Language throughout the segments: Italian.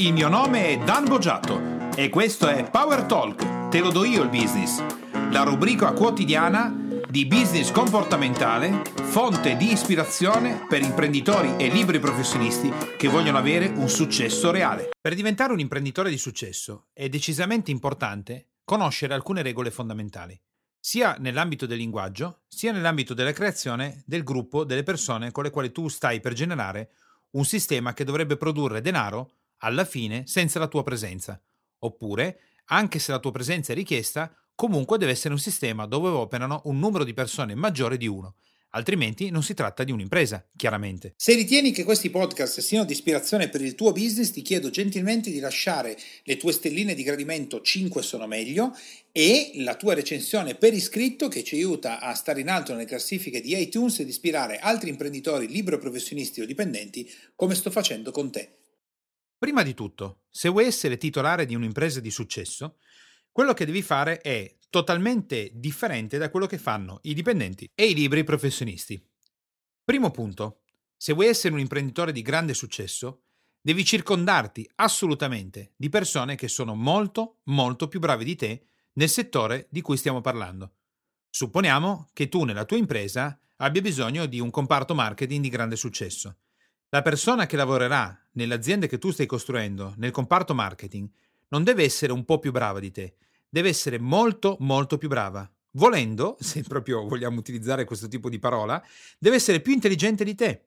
il mio nome è Dan Boggiato e questo è Power Talk, te lo do io il business, la rubrica quotidiana di business comportamentale, fonte di ispirazione per imprenditori e liberi professionisti che vogliono avere un successo reale. Per diventare un imprenditore di successo è decisamente importante conoscere alcune regole fondamentali, sia nell'ambito del linguaggio, sia nell'ambito della creazione del gruppo delle persone con le quali tu stai per generare un sistema che dovrebbe produrre denaro alla fine senza la tua presenza. Oppure, anche se la tua presenza è richiesta, comunque deve essere un sistema dove operano un numero di persone maggiore di uno. Altrimenti non si tratta di un'impresa, chiaramente. Se ritieni che questi podcast siano di ispirazione per il tuo business, ti chiedo gentilmente di lasciare le tue stelline di gradimento 5 sono meglio e la tua recensione per iscritto che ci aiuta a stare in alto nelle classifiche di iTunes ed ispirare altri imprenditori libero professionisti o dipendenti come sto facendo con te. Prima di tutto, se vuoi essere titolare di un'impresa di successo, quello che devi fare è totalmente differente da quello che fanno i dipendenti e i liberi professionisti. Primo punto, se vuoi essere un imprenditore di grande successo, devi circondarti assolutamente di persone che sono molto, molto più brave di te nel settore di cui stiamo parlando. Supponiamo che tu nella tua impresa abbia bisogno di un comparto marketing di grande successo. La persona che lavorerà nell'azienda che tu stai costruendo, nel comparto marketing, non deve essere un po' più brava di te, deve essere molto molto più brava. Volendo, se proprio vogliamo utilizzare questo tipo di parola, deve essere più intelligente di te.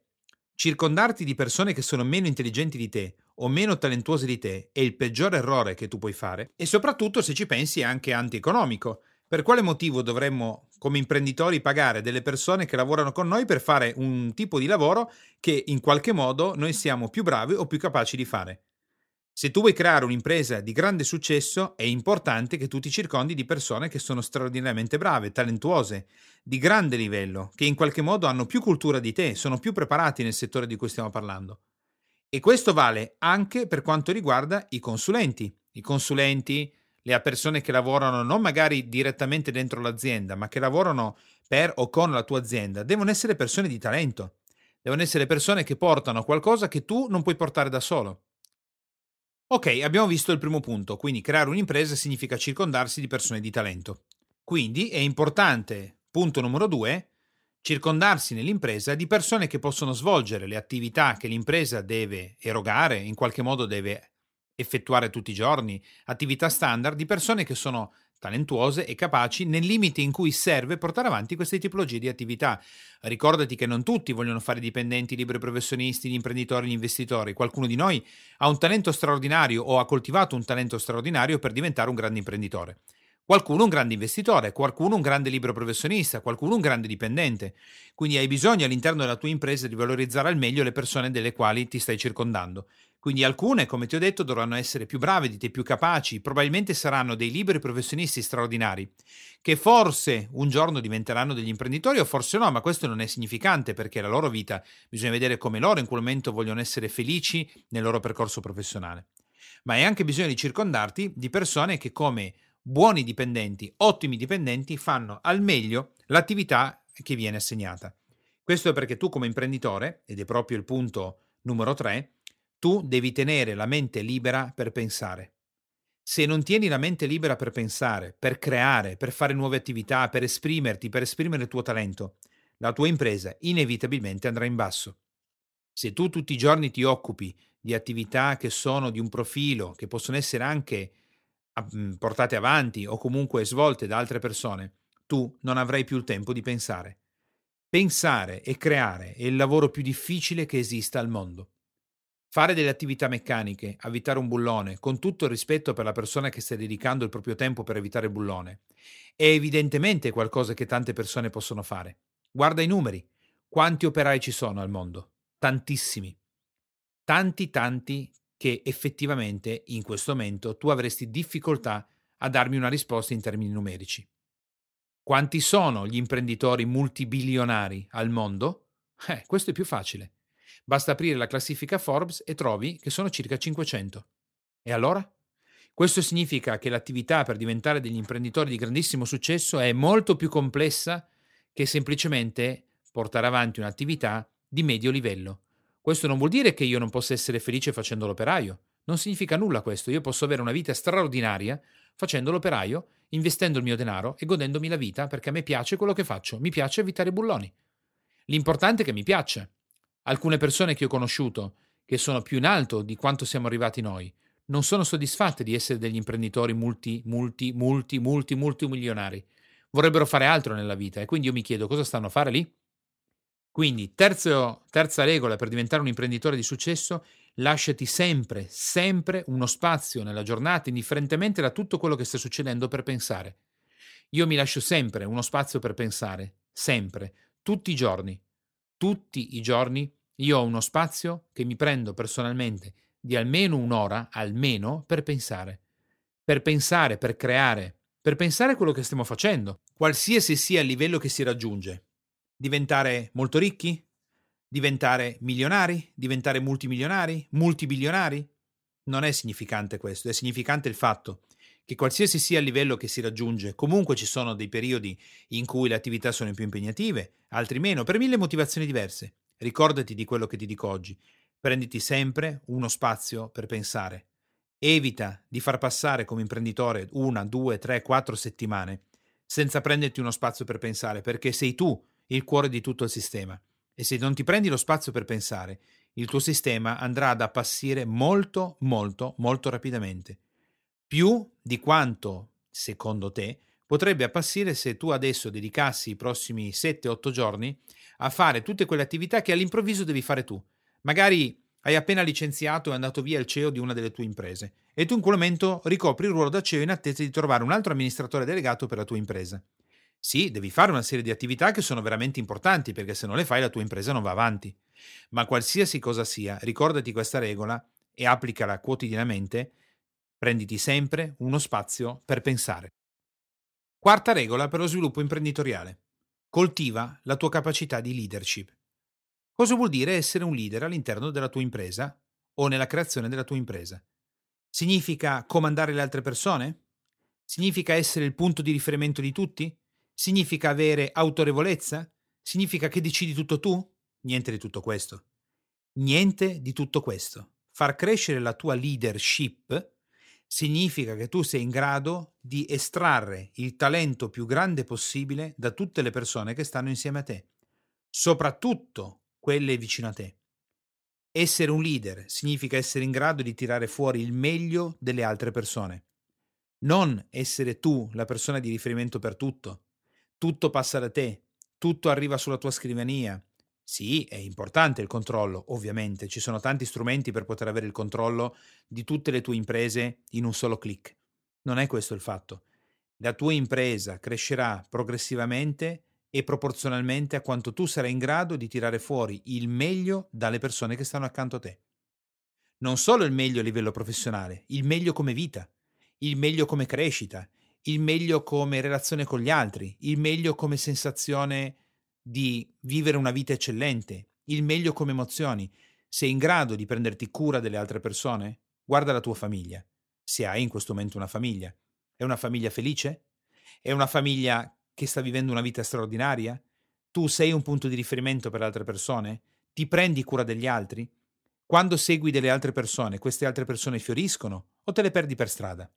Circondarti di persone che sono meno intelligenti di te o meno talentuose di te è il peggior errore che tu puoi fare e soprattutto se ci pensi è anche antieconomico. Per quale motivo dovremmo come imprenditori pagare delle persone che lavorano con noi per fare un tipo di lavoro che in qualche modo noi siamo più bravi o più capaci di fare? Se tu vuoi creare un'impresa di grande successo, è importante che tu ti circondi di persone che sono straordinariamente brave, talentuose, di grande livello, che in qualche modo hanno più cultura di te, sono più preparati nel settore di cui stiamo parlando. E questo vale anche per quanto riguarda i consulenti. I consulenti, le persone che lavorano non magari direttamente dentro l'azienda, ma che lavorano per o con la tua azienda, devono essere persone di talento. Devono essere persone che portano qualcosa che tu non puoi portare da solo. Ok, abbiamo visto il primo punto, quindi creare un'impresa significa circondarsi di persone di talento. Quindi è importante, punto numero due, circondarsi nell'impresa di persone che possono svolgere le attività che l'impresa deve erogare, in qualche modo deve effettuare tutti i giorni, attività standard di persone che sono talentuose e capaci nel limite in cui serve portare avanti queste tipologie di attività. Ricordati che non tutti vogliono fare dipendenti, liberi professionisti, gli imprenditori, gli investitori. Qualcuno di noi ha un talento straordinario o ha coltivato un talento straordinario per diventare un grande imprenditore. Qualcuno un grande investitore, qualcuno un grande libero professionista, qualcuno un grande dipendente. Quindi hai bisogno all'interno della tua impresa di valorizzare al meglio le persone delle quali ti stai circondando. Quindi alcune, come ti ho detto, dovranno essere più brave di te, più capaci, probabilmente saranno dei liberi professionisti straordinari, che forse un giorno diventeranno degli imprenditori o forse no, ma questo non è significante perché la loro vita bisogna vedere come loro in quel momento vogliono essere felici nel loro percorso professionale. Ma hai anche bisogno di circondarti di persone che come buoni dipendenti, ottimi dipendenti, fanno al meglio l'attività che viene assegnata. Questo è perché tu come imprenditore, ed è proprio il punto numero 3, tu devi tenere la mente libera per pensare. Se non tieni la mente libera per pensare, per creare, per fare nuove attività, per esprimerti, per esprimere il tuo talento, la tua impresa inevitabilmente andrà in basso. Se tu tutti i giorni ti occupi di attività che sono di un profilo, che possono essere anche Mhmm, portate avanti o comunque svolte da altre persone, tu non avrai più il tempo di pensare. Pensare e creare è il lavoro più difficile che esista al mondo. Fare delle attività meccaniche, avvitare un bullone, con tutto il rispetto per la persona che sta dedicando il proprio tempo per evitare il bullone, è evidentemente qualcosa che tante persone possono fare. Guarda i numeri. Quanti operai ci sono al mondo? Tantissimi. Tanti, tanti, che effettivamente in questo momento tu avresti difficoltà a darmi una risposta in termini numerici. Quanti sono gli imprenditori multibilionari al mondo? Eh, questo è più facile. Basta aprire la classifica Forbes e trovi che sono circa 500. E allora? Questo significa che l'attività per diventare degli imprenditori di grandissimo successo è molto più complessa che semplicemente portare avanti un'attività di medio livello, questo non vuol dire che io non possa essere felice facendo l'operaio, Non significa nulla questo. Io posso avere una vita straordinaria facendo l'operaio, investendo il mio denaro e godendomi la vita perché a me piace quello che faccio. Mi piace evitare bulloni. L'importante è che mi piaccia. Alcune persone che ho conosciuto, che sono più in alto di quanto siamo arrivati noi, non sono soddisfatte di essere degli imprenditori multi, multi, multi, multi, multimilionari. Vorrebbero fare altro nella vita e quindi io mi chiedo cosa stanno a fare lì? Quindi, terzo, terza regola per diventare un imprenditore di successo, lasciati sempre, sempre uno spazio nella giornata, indifferentemente da tutto quello che sta succedendo, per pensare. Io mi lascio sempre uno spazio per pensare, sempre, tutti i giorni. Tutti i giorni io ho uno spazio che mi prendo personalmente di almeno un'ora, almeno, per pensare. Per pensare, per creare, per pensare quello che stiamo facendo, qualsiasi sia il livello che si raggiunge. Diventare molto ricchi? Diventare milionari? Diventare multimilionari? Multibilionari? Non è significante questo, è significante il fatto che qualsiasi sia il livello che si raggiunge, comunque ci sono dei periodi in cui le attività sono più impegnative, altri meno, per mille motivazioni diverse. Ricordati di quello che ti dico oggi. Prenditi sempre uno spazio per pensare. Evita di far passare come imprenditore una, due, tre, quattro settimane senza prenderti uno spazio per pensare, perché sei tu il cuore di tutto il sistema. E se non ti prendi lo spazio per pensare, il tuo sistema andrà ad appassire molto, molto, molto rapidamente. Più di quanto, secondo te, potrebbe appassire se tu adesso dedicassi i prossimi 7-8 giorni a fare tutte quelle attività che all'improvviso devi fare tu. Magari hai appena licenziato e andato via il CEO di una delle tue imprese e tu in quel momento ricopri il ruolo da CEO in attesa di trovare un altro amministratore delegato per la tua impresa. Sì, devi fare una serie di attività che sono veramente importanti perché se non le fai la tua impresa non va avanti. Ma qualsiasi cosa sia, ricordati questa regola e applicala quotidianamente. Prenditi sempre uno spazio per pensare. Quarta regola per lo sviluppo imprenditoriale. Coltiva la tua capacità di leadership. Cosa vuol dire essere un leader all'interno della tua impresa o nella creazione della tua impresa? Significa comandare le altre persone? Significa essere il punto di riferimento di tutti? Significa avere autorevolezza? Significa che decidi tutto tu? Niente di tutto questo. Niente di tutto questo. Far crescere la tua leadership significa che tu sei in grado di estrarre il talento più grande possibile da tutte le persone che stanno insieme a te, soprattutto quelle vicino a te. Essere un leader significa essere in grado di tirare fuori il meglio delle altre persone. Non essere tu la persona di riferimento per tutto. Tutto passa da te, tutto arriva sulla tua scrivania, sì, è importante il controllo, ovviamente, ci sono tanti strumenti per poter avere il controllo di tutte le tue imprese in un solo clic. Non è questo il fatto. La tua impresa crescerà progressivamente e proporzionalmente a quanto tu sarai in grado di tirare fuori il meglio dalle persone che stanno accanto a te. Non solo il meglio a livello professionale, il meglio come vita, il meglio come crescita, il meglio come relazione con gli altri, il meglio come sensazione di vivere una vita eccellente, il meglio come emozioni, sei in grado di prenderti cura delle altre persone? Guarda la tua famiglia. Se hai in questo momento una famiglia. È una famiglia felice? È una famiglia che sta vivendo una vita straordinaria? Tu sei un punto di riferimento per altre persone? Ti prendi cura degli altri? Quando segui delle altre persone, queste altre persone fioriscono o te le perdi per strada?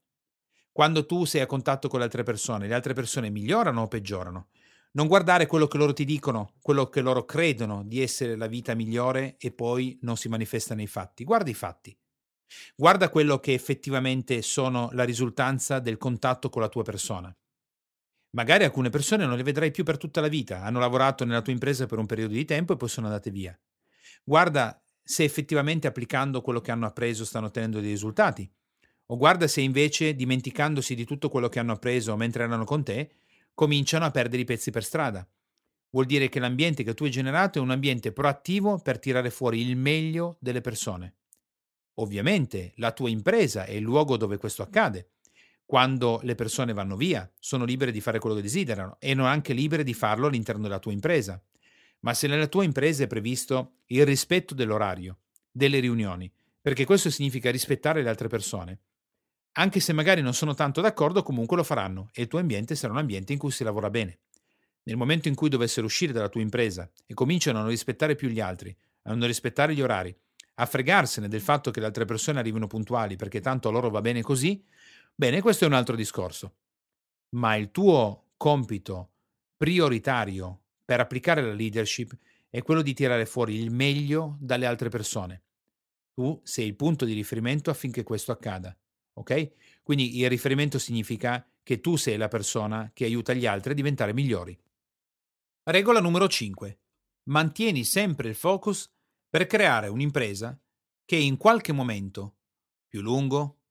Quando tu sei a contatto con le altre persone, le altre persone migliorano o peggiorano? Non guardare quello che loro ti dicono, quello che loro credono di essere la vita migliore e poi non si manifesta nei fatti. Guarda i fatti. Guarda quello che effettivamente sono la risultanza del contatto con la tua persona. Magari alcune persone non le vedrai più per tutta la vita, hanno lavorato nella tua impresa per un periodo di tempo e poi sono andate via. Guarda se effettivamente applicando quello che hanno appreso stanno ottenendo dei risultati. O guarda se invece, dimenticandosi di tutto quello che hanno appreso mentre erano con te, cominciano a perdere i pezzi per strada. Vuol dire che l'ambiente che tu hai generato è un ambiente proattivo per tirare fuori il meglio delle persone. Ovviamente la tua impresa è il luogo dove questo accade. Quando le persone vanno via, sono libere di fare quello che desiderano e sono anche libere di farlo all'interno della tua impresa. Ma se nella tua impresa è previsto il rispetto dell'orario, delle riunioni, perché questo significa rispettare le altre persone, anche se magari non sono tanto d'accordo, comunque lo faranno e il tuo ambiente sarà un ambiente in cui si lavora bene. Nel momento in cui dovessero uscire dalla tua impresa e cominciano a non rispettare più gli altri, a non rispettare gli orari, a fregarsene del fatto che le altre persone arrivino puntuali perché tanto a loro va bene così, bene, questo è un altro discorso. Ma il tuo compito prioritario per applicare la leadership è quello di tirare fuori il meglio dalle altre persone. Tu sei il punto di riferimento affinché questo accada, ok? Quindi il riferimento significa che tu sei la persona che aiuta gli altri a diventare migliori. Regola numero 5. Mantieni sempre il focus per creare un'impresa che in qualche momento, più lungo,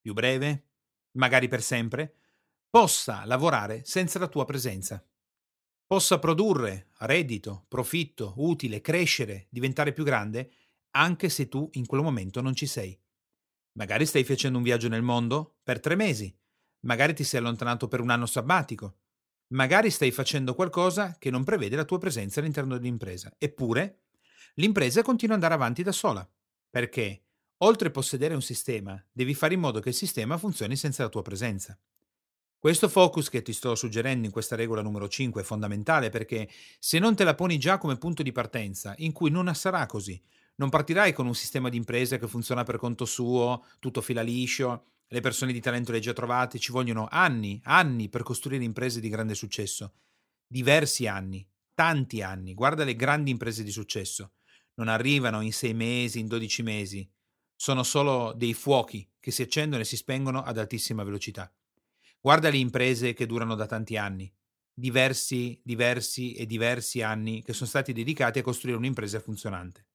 più breve, magari per sempre, possa lavorare senza la tua presenza. Possa produrre reddito, profitto, utile, crescere, diventare più grande, anche se tu in quel momento non ci sei. Magari stai facendo un viaggio nel mondo per tre mesi, magari ti sei allontanato per un anno sabbatico, magari stai facendo qualcosa che non prevede la tua presenza all'interno dell'impresa. Eppure, l'impresa continua ad andare avanti da sola, perché oltre a possedere un sistema, devi fare in modo che il sistema funzioni senza la tua presenza. Questo focus che ti sto suggerendo in questa regola numero 5 è fondamentale perché se non te la poni già come punto di partenza, in cui non sarà così, non partirai con un sistema di impresa che funziona per conto suo, tutto fila liscio, le persone di talento le hai già trovate, ci vogliono anni, anni per costruire imprese di grande successo. Diversi anni, tanti anni. Guarda le grandi imprese di successo. Non arrivano in sei mesi, in dodici mesi. Sono solo dei fuochi che si accendono e si spengono ad altissima velocità. Guarda le imprese che durano da tanti anni, diversi, diversi e diversi anni che sono stati dedicati a costruire un'impresa funzionante.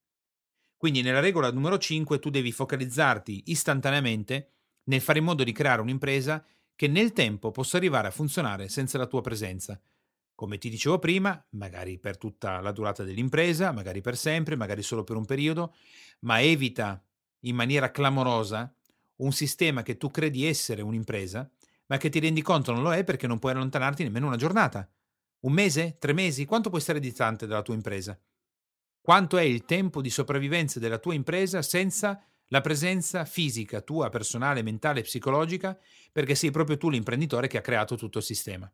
Quindi nella regola numero 5 tu devi focalizzarti istantaneamente nel fare in modo di creare un'impresa che nel tempo possa arrivare a funzionare senza la tua presenza. Come ti dicevo prima, magari per tutta la durata dell'impresa, magari per sempre, magari solo per un periodo, ma evita in maniera clamorosa un sistema che tu credi essere un'impresa ma che ti rendi conto non lo è perché non puoi allontanarti nemmeno una giornata. Un mese? Tre mesi? Quanto puoi stare distante dalla tua impresa? Quanto è il tempo di sopravvivenza della tua impresa senza la presenza fisica tua, personale, mentale e psicologica, perché sei proprio tu l'imprenditore che ha creato tutto il sistema.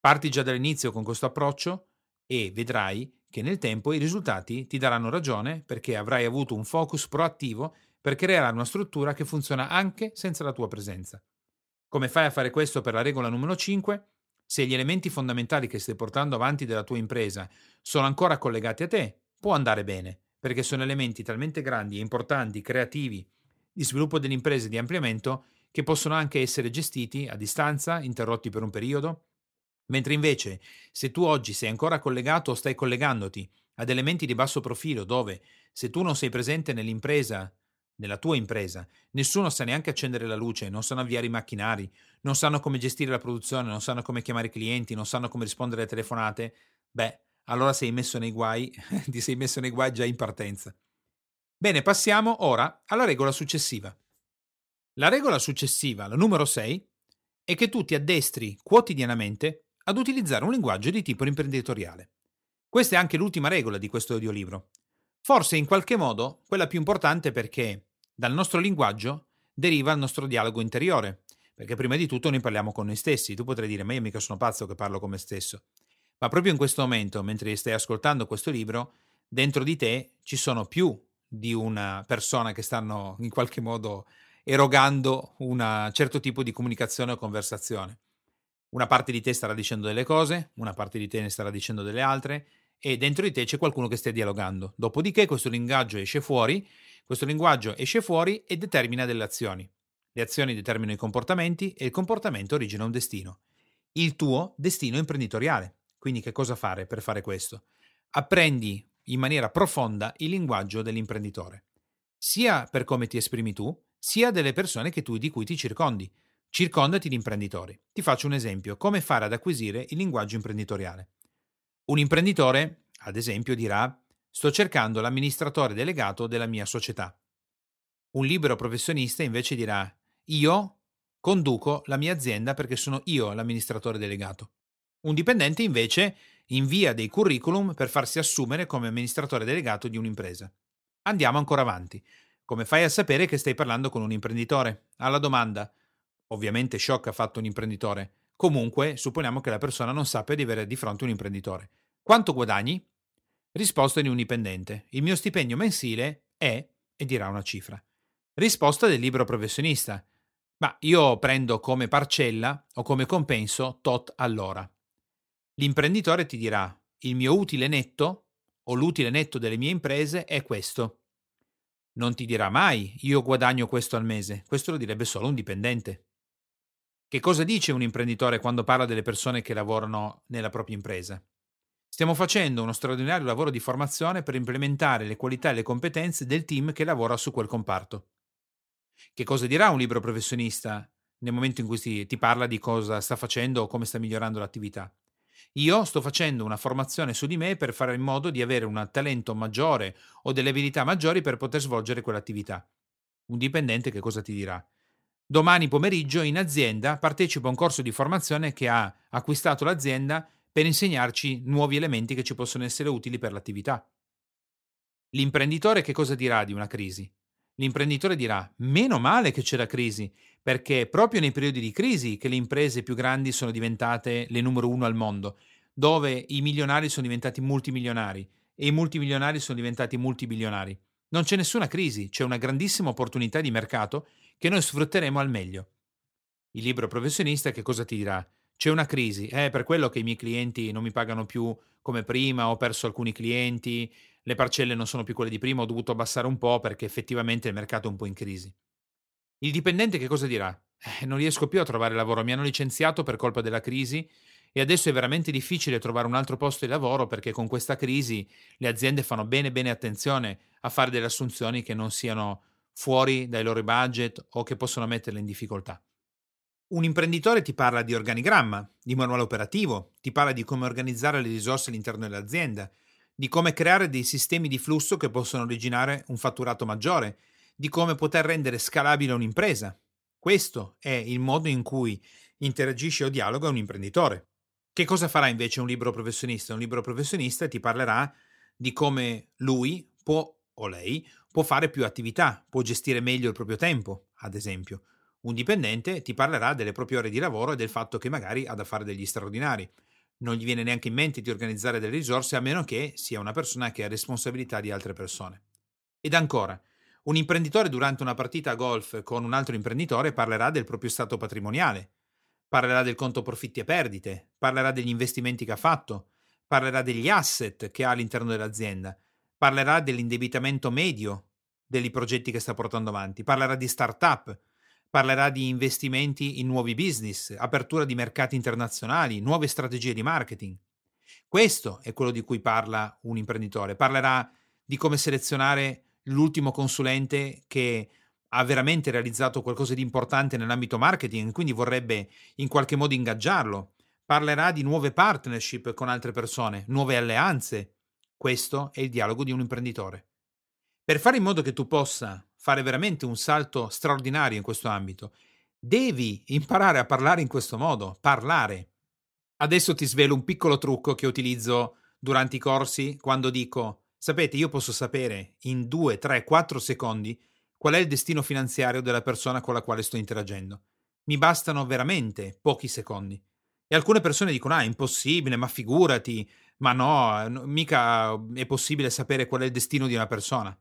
Parti già dall'inizio con questo approccio e vedrai che nel tempo i risultati ti daranno ragione perché avrai avuto un focus proattivo per creare una struttura che funziona anche senza la tua presenza. Come fai a fare questo per la regola numero 5? Se gli elementi fondamentali che stai portando avanti della tua impresa sono ancora collegati a te, può andare bene, perché sono elementi talmente grandi importanti, creativi, di sviluppo dell'impresa e di ampliamento, che possono anche essere gestiti a distanza, interrotti per un periodo. Mentre invece, se tu oggi sei ancora collegato o stai collegandoti ad elementi di basso profilo dove, se tu non sei presente nell'impresa nella tua impresa, nessuno sa neanche accendere la luce, non sanno avviare i macchinari, non sanno come gestire la produzione, non sanno come chiamare i clienti, non sanno come rispondere alle telefonate, beh, allora sei messo nei guai, ti sei messo nei guai già in partenza. Bene, passiamo ora alla regola successiva. La regola successiva, la numero 6, è che tu ti addestri quotidianamente ad utilizzare un linguaggio di tipo imprenditoriale. Questa è anche l'ultima regola di questo audiolibro. Forse in qualche modo quella più importante perché dal nostro linguaggio deriva il nostro dialogo interiore. Perché prima di tutto noi parliamo con noi stessi. Tu potrai dire, ma io mica sono pazzo che parlo con me stesso. Ma proprio in questo momento, mentre stai ascoltando questo libro, dentro di te ci sono più di una persona che stanno in qualche modo erogando un certo tipo di comunicazione o conversazione. Una parte di te starà dicendo delle cose, una parte di te ne starà dicendo delle altre, e dentro di te c'è qualcuno che stia dialogando. Dopodiché questo linguaggio esce fuori, questo linguaggio esce fuori e determina delle azioni. Le azioni determinano i comportamenti e il comportamento origina un destino. Il tuo destino imprenditoriale. Quindi che cosa fare per fare questo? Apprendi in maniera profonda il linguaggio dell'imprenditore, sia per come ti esprimi tu, sia delle persone tu, di cui ti circondi. Circondati di imprenditori. Ti faccio un esempio, come fare ad acquisire il linguaggio imprenditoriale. Un imprenditore, ad esempio, dirà sto cercando l'amministratore delegato della mia società. Un libero professionista invece dirà io conduco la mia azienda perché sono io l'amministratore delegato. Un dipendente invece invia dei curriculum per farsi assumere come amministratore delegato di un'impresa. Andiamo ancora avanti. Come fai a sapere che stai parlando con un imprenditore? Alla domanda. Ovviamente shock ha fatto un imprenditore. Comunque, supponiamo che la persona non sappia di avere di fronte un imprenditore. Quanto guadagni? Risposta di un dipendente. Il mio stipendio mensile è e dirà una cifra. Risposta del libero professionista. Ma io prendo come parcella o come compenso tot all'ora. L'imprenditore ti dirà il mio utile netto o l'utile netto delle mie imprese è questo. Non ti dirà mai io guadagno questo al mese, questo lo direbbe solo un dipendente. Che cosa dice un imprenditore quando parla delle persone che lavorano nella propria impresa? Stiamo facendo uno straordinario lavoro di formazione per implementare le qualità e le competenze del team che lavora su quel comparto. Che cosa dirà un libro professionista nel momento in cui ti parla di cosa sta facendo o come sta migliorando l'attività? Io sto facendo una formazione su di me per fare in modo di avere un talento maggiore o delle abilità maggiori per poter svolgere quell'attività. Un dipendente che cosa ti dirà? Domani pomeriggio in azienda partecipo a un corso di formazione che ha acquistato l'azienda per insegnarci nuovi elementi che ci possono essere utili per l'attività. L'imprenditore che cosa dirà di una crisi? L'imprenditore dirà: meno male che c'è la crisi, perché è proprio nei periodi di crisi che le imprese più grandi sono diventate le numero uno al mondo, dove i milionari sono diventati multimilionari e i multimilionari sono diventati multibilionari. Non c'è nessuna crisi, c'è una grandissima opportunità di mercato che noi sfrutteremo al meglio. Il libro professionista che cosa ti dirà? C'è una crisi, è per quello che i miei clienti non mi pagano più come prima, ho perso alcuni clienti, le parcelle non sono più quelle di prima, ho dovuto abbassare un po' perché effettivamente il mercato è un po' in crisi. Il dipendente che cosa dirà? Eh, non riesco più a trovare lavoro, mi hanno licenziato per colpa della crisi e adesso è veramente difficile trovare un altro posto di lavoro perché con questa crisi le aziende fanno bene bene attenzione a fare delle assunzioni che non siano fuori dai loro budget o che possono metterle in difficoltà. Un imprenditore ti parla di organigramma, di manuale operativo, ti parla di come organizzare le risorse all'interno dell'azienda, di come creare dei sistemi di flusso che possono originare un fatturato maggiore, di come poter rendere scalabile un'impresa. Questo è il modo in cui interagisce o dialoga un imprenditore. Che cosa farà invece un libro professionista? Un libro professionista ti parlerà di come lui può o lei può fare più attività, può gestire meglio il proprio tempo, ad esempio un dipendente ti parlerà delle proprie ore di lavoro e del fatto che magari ha da fare degli straordinari. Non gli viene neanche in mente di organizzare delle risorse a meno che sia una persona che ha responsabilità di altre persone. Ed ancora, un imprenditore durante una partita a golf con un altro imprenditore parlerà del proprio stato patrimoniale, parlerà del conto profitti e perdite, parlerà degli investimenti che ha fatto, parlerà degli asset che ha all'interno dell'azienda, parlerà dell'indebitamento medio dei progetti che sta portando avanti, parlerà di start-up, Parlerà di investimenti in nuovi business, apertura di mercati internazionali, nuove strategie di marketing. Questo è quello di cui parla un imprenditore. Parlerà di come selezionare l'ultimo consulente che ha veramente realizzato qualcosa di importante nell'ambito marketing, quindi vorrebbe in qualche modo ingaggiarlo. Parlerà di nuove partnership con altre persone, nuove alleanze. Questo è il dialogo di un imprenditore. Per fare in modo che tu possa fare veramente un salto straordinario in questo ambito. Devi imparare a parlare in questo modo, parlare. Adesso ti svelo un piccolo trucco che utilizzo durante i corsi quando dico, sapete, io posso sapere in 2, 3, 4 secondi qual è il destino finanziario della persona con la quale sto interagendo. Mi bastano veramente pochi secondi. E alcune persone dicono, ah, è impossibile, ma figurati, ma no, mica è possibile sapere qual è il destino di una persona.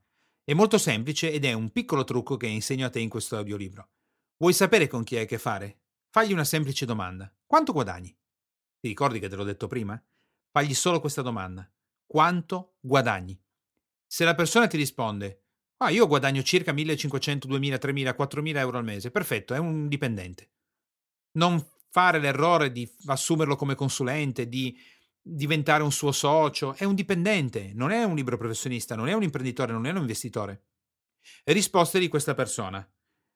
È molto semplice ed è un piccolo trucco che insegno a te in questo audiolibro. Vuoi sapere con chi hai a che fare? Fagli una semplice domanda. Quanto guadagni? Ti ricordi che te l'ho detto prima? Fagli solo questa domanda. Quanto guadagni? Se la persona ti risponde, ah, io guadagno circa 1500, 2000, 3000, 4000 euro al mese, perfetto, è un dipendente. Non fare l'errore di assumerlo come consulente, di diventare un suo socio, è un dipendente, non è un libero professionista, non è un imprenditore, non è un investitore. Risposte di questa persona.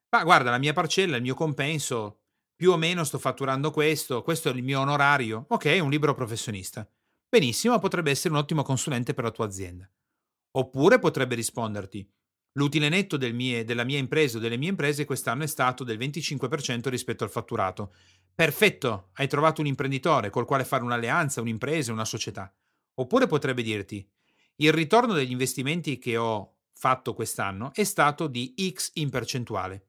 Ma guarda, la mia parcella, il mio compenso, più o meno sto fatturando questo, questo è il mio onorario. Ok, è un libero professionista. Benissimo, potrebbe essere un ottimo consulente per la tua azienda. Oppure potrebbe risponderti, l'utile netto del mie, della mia impresa o delle mie imprese quest'anno è stato del 25% rispetto al fatturato. Perfetto, hai trovato un imprenditore col quale fare un'alleanza, un'impresa, una società. Oppure potrebbe dirti, il ritorno degli investimenti che ho fatto quest'anno è stato di X in percentuale.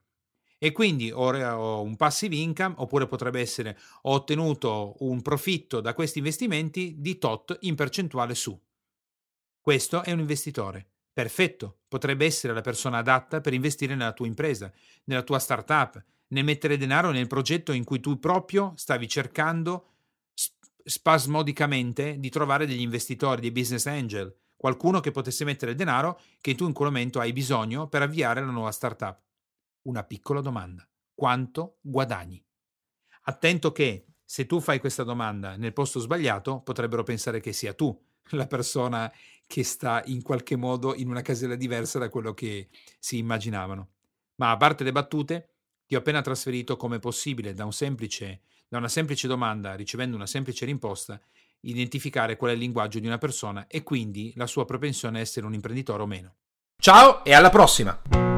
E quindi ho un passive income, oppure potrebbe essere ho ottenuto un profitto da questi investimenti di tot in percentuale su. Questo è un investitore. perfetto, potrebbe essere la persona adatta per investire nella tua impresa, nella tua startup, nel mettere denaro nel progetto in cui tu proprio stavi cercando spasmodicamente di trovare degli investitori, dei business angel, qualcuno che potesse mettere denaro che tu in quel momento hai bisogno per avviare la nuova startup. Una piccola domanda. Quanto guadagni? Attento che se tu fai questa domanda nel posto sbagliato, potrebbero pensare che sia tu la persona che sta in qualche modo in una casella diversa da quello che si immaginavano. Ma a parte le battute, ti ho appena trasferito come possibile da, un semplice, da una semplice domanda, ricevendo una semplice rimposta, identificare qual è il linguaggio di una persona e quindi la sua propensione a essere un imprenditore o meno. Ciao e alla prossima!